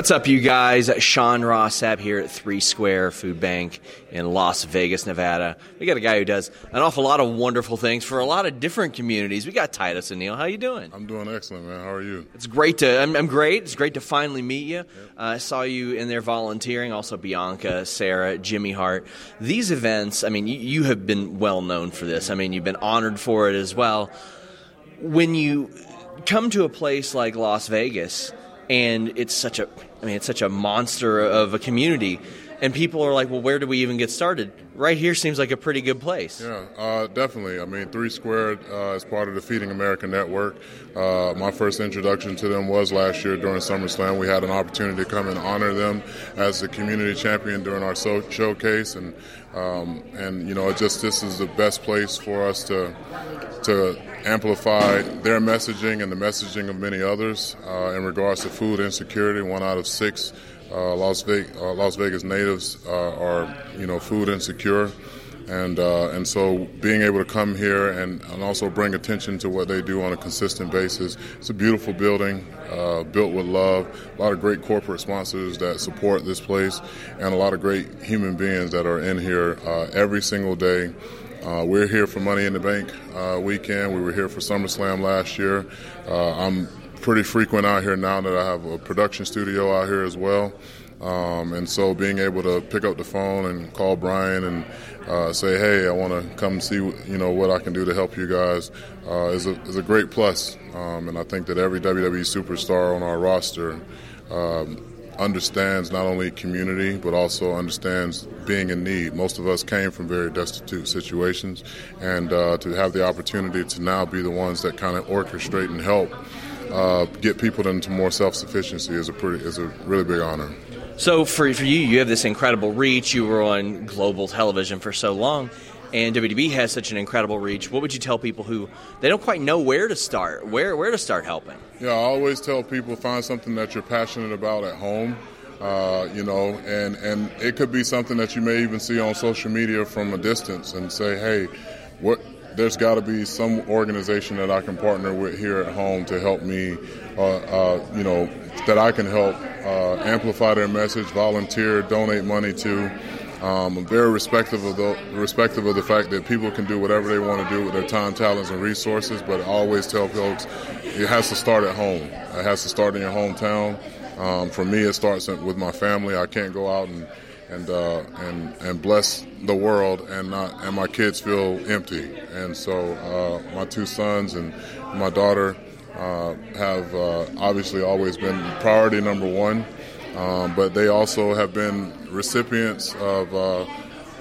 What's up, you guys? Sean Ross Sapp here at Three Square Food Bank in Las Vegas, Nevada. We got a guy who does an awful lot of wonderful things for a lot of different communities. We got Titus O'Neil. How you doing? I'm doing excellent, man. How are you? It's great to. I'm, I'm great. It's great to finally meet you. Uh, I saw you in there volunteering. Also, Bianca, Sarah, Jimmy Hart. These events. I mean, you, you have been well known for this. I mean, you've been honored for it as well. When you come to a place like Las Vegas and it's such a I mean it's such a monster of a community and people are like well where do we even get started? Right here seems like a pretty good place. Yeah uh, definitely. I mean Three Square uh, is part of the Feeding America network. Uh, my first introduction to them was last year during SummerSlam. We had an opportunity to come and honor them as the community champion during our so- showcase. And um, and you know just this is the best place for us to to amplify their messaging and the messaging of many others uh, in regards to food insecurity. One out of six uh, Las, Vegas, uh, Las, Vegas, natives uh, are, you know, food insecure. And, uh, and so being able to come here and, and also bring attention to what they do on a consistent basis. It's a beautiful building, uh, built with love, a lot of great corporate sponsors that support this place, and a lot of great human beings that are in here every single day. Uh, we're here for Money in the Bank uh, weekend. We were here for SummerSlam last year. Uh, I'm pretty frequent out here now that I have a production studio out here as well. Um, and so being able to pick up the phone and call Brian and uh, say, "Hey, I want to come see you know what I can do to help you guys," uh, is a is a great plus. Um, and I think that every WWE superstar on our roster. Um, understands not only community but also understands being in need. Most of us came from very destitute situations, and uh, to have the opportunity to now be the ones that kind of orchestrate and help uh, get people into more self sufficiency is a pretty is a really big honor. So for for you, you have this incredible reach. You were on global television for so long and WWE has such an incredible reach. What would you tell people who they don't quite know where to start, where where to start helping? Yeah, I always tell people find something that you're passionate about at home. Uh, you know, and and it could be something that you may even see on social media from a distance, and say, hey, what? There's got to be some organization that I can partner with here at home to help me, uh, uh, you know, that I can help uh, amplify their message, volunteer, donate money to. Um, I'm very respectful of the respectful of the fact that people can do whatever they want to do with their time, talents, and resources. But I always tell folks it has to start at home. It has to start in your hometown. Um, for me, it starts with my family. I can't go out and and uh, and and bless the world and not and my kids feel empty. And so uh, my two sons and my daughter uh, have uh, obviously always been priority number one, um, but they also have been recipients of, uh,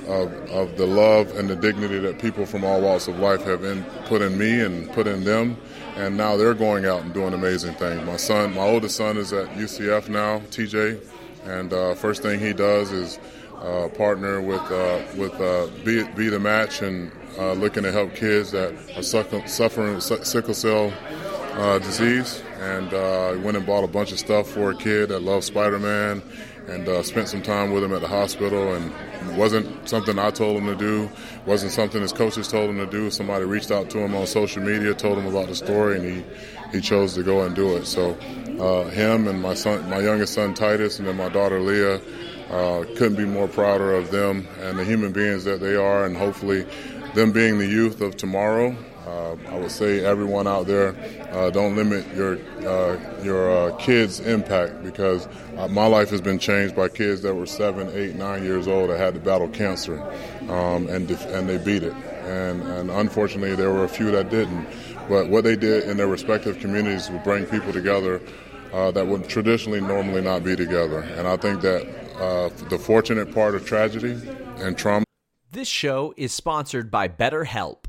of, of the love and the dignity that people from all walks of life have in, put in me and put in them, and now they're going out and doing amazing things. My son, my oldest son, is at UCF now, TJ, and uh, first thing he does is. Uh, partner with uh, with uh, be, be the match and uh, looking to help kids that are suffering sickle cell uh, disease, and uh, went and bought a bunch of stuff for a kid that loves Spider-Man, and uh, spent some time with him at the hospital. And it wasn't something I told him to do, It wasn't something his coaches told him to do. Somebody reached out to him on social media, told him about the story, and he he chose to go and do it. So uh, him and my son, my youngest son Titus, and then my daughter Leah. Uh, couldn't be more prouder of them and the human beings that they are, and hopefully, them being the youth of tomorrow, uh, I would say everyone out there, uh, don't limit your uh, your uh, kids' impact because uh, my life has been changed by kids that were seven, eight, nine years old that had to battle cancer, um, and def- and they beat it. And and unfortunately, there were a few that didn't. But what they did in their respective communities would bring people together uh, that would traditionally normally not be together. And I think that the fortunate part of tragedy and trauma. This show is sponsored by BetterHelp.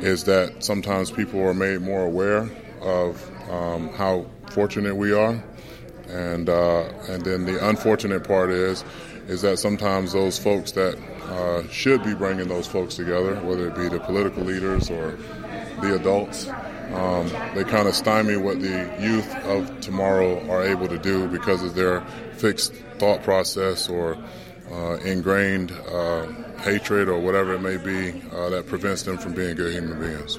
is that sometimes people are made more aware of um, how fortunate we are, and uh, and then the unfortunate part is is that sometimes those folks that uh, should be bringing those folks together, whether it be the political leaders or the adults, um, they kind of stymie what the youth of tomorrow are able to do because of their fixed thought process or uh, ingrained uh, hatred or whatever it may be uh, that prevents them from being good human beings.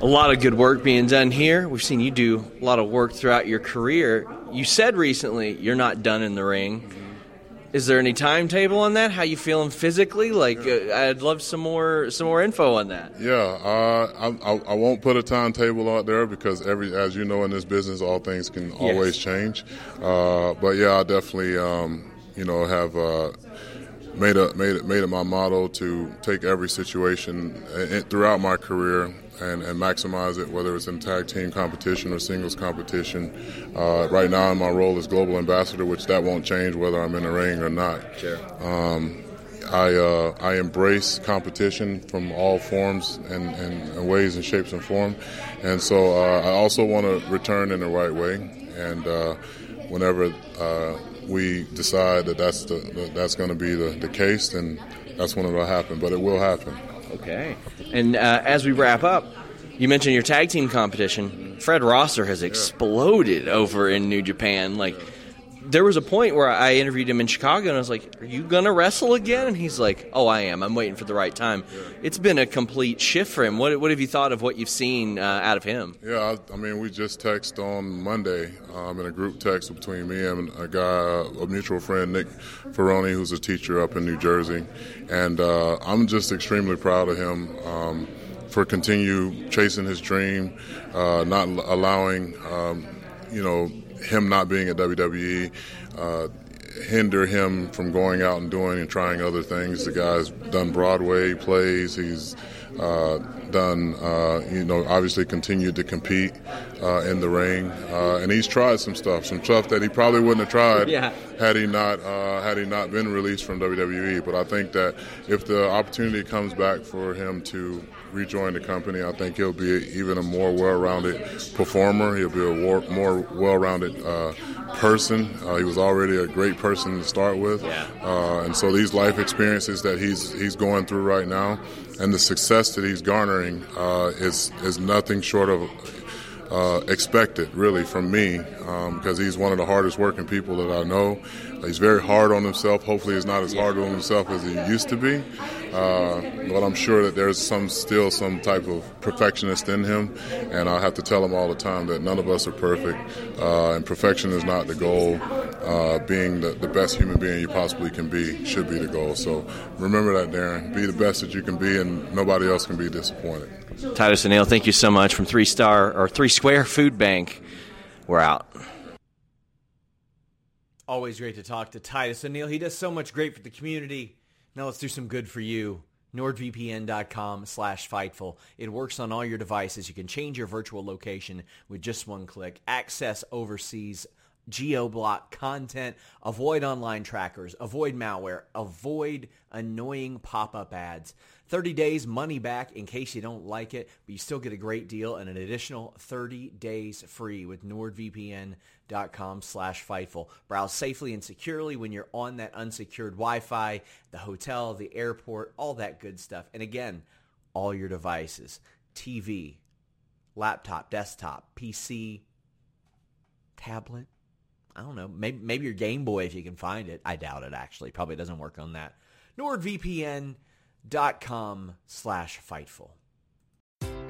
A lot of good work being done here. We've seen you do a lot of work throughout your career. You said recently you're not done in the ring. Is there any timetable on that? How you feeling physically? Like, uh, I'd love some more some more info on that. Yeah, uh, I, I, I, won't put a timetable out there because every, as you know, in this business, all things can always yes. change. Uh, but yeah, I definitely, um, you know, have uh, made a made it made it my motto to take every situation uh, throughout my career and, and maximize it, whether it's in tag team competition or singles competition. Uh, right now, in my role is global ambassador, which that won't change whether I'm in the ring or not. Sure. Um, I, uh, I embrace competition from all forms and, and, and, ways and shapes and form. And so uh, I also want to return in the right way. And uh, whenever uh, we decide that that's, the, that that's going to be the, the case, then that's when it'll happen. But it will happen. Okay. And uh, as we wrap up, you mentioned your tag team competition. Fred Rosser has exploded over in New Japan. Like, there was a point where I interviewed him in Chicago, and I was like, "Are you gonna wrestle again?" And he's like, "Oh, I am. I'm waiting for the right time." Yeah. It's been a complete shift for him. What What have you thought of what you've seen uh, out of him? Yeah, I, I, mean, we just texted on Monday um, in a group text between me and a guy, a mutual friend, Nick Ferroni, who's a teacher up in New Jersey, and uh, I'm just extremely proud of him. Um, for continue chasing his dream, uh, not allowing, um, you know, him not being at WWE uh, hinder him from going out and doing and trying other things. The guy's done Broadway plays. He's uh, done, uh, you know, obviously continued to compete uh, in the ring, uh, and he's tried some stuff, some stuff that he probably wouldn't have tried yeah. had he not uh, had he not been released from WWE. But I think that if the opportunity comes back for him to rejoin the company, I think he'll be even a more well-rounded performer. He'll be a more well-rounded uh, person. Uh, he was already a great person to start with, uh, and so these life experiences that he's he's going through right now, and the success that he's garnering uh, is is nothing short of. Uh, expected, really, from me, because um, he's one of the hardest working people that I know. He's very hard on himself. Hopefully, he's not as hard on himself as he used to be. Uh, but I'm sure that there's some still some type of perfectionist in him, and I have to tell him all the time that none of us are perfect, uh, and perfection is not the goal. Uh, being the, the, best human being you possibly can be should be the goal. So remember that, Darren. Be the best that you can be, and nobody else can be disappointed. Titus O'Neil, thank you so much from Three Star or Three Square Food Bank. We're out. Always great to talk to Titus O'Neil. He does so much great for the community. Now let's do some good for you. NordVPN.com slash Fightful. It works on all your devices. You can change your virtual location with just one click. Access overseas geo-block content, avoid online trackers, avoid malware, avoid annoying pop-up ads. 30 days money back in case you don't like it, but you still get a great deal and an additional 30 days free with nordvpn.com slash Fightful. Browse safely and securely when you're on that unsecured Wi-Fi, the hotel, the airport, all that good stuff. And again, all your devices, TV, laptop, desktop, PC, tablet, I don't know. Maybe maybe your Game Boy if you can find it. I doubt it actually. Probably doesn't work on that. NordVPN.com slash Fightful.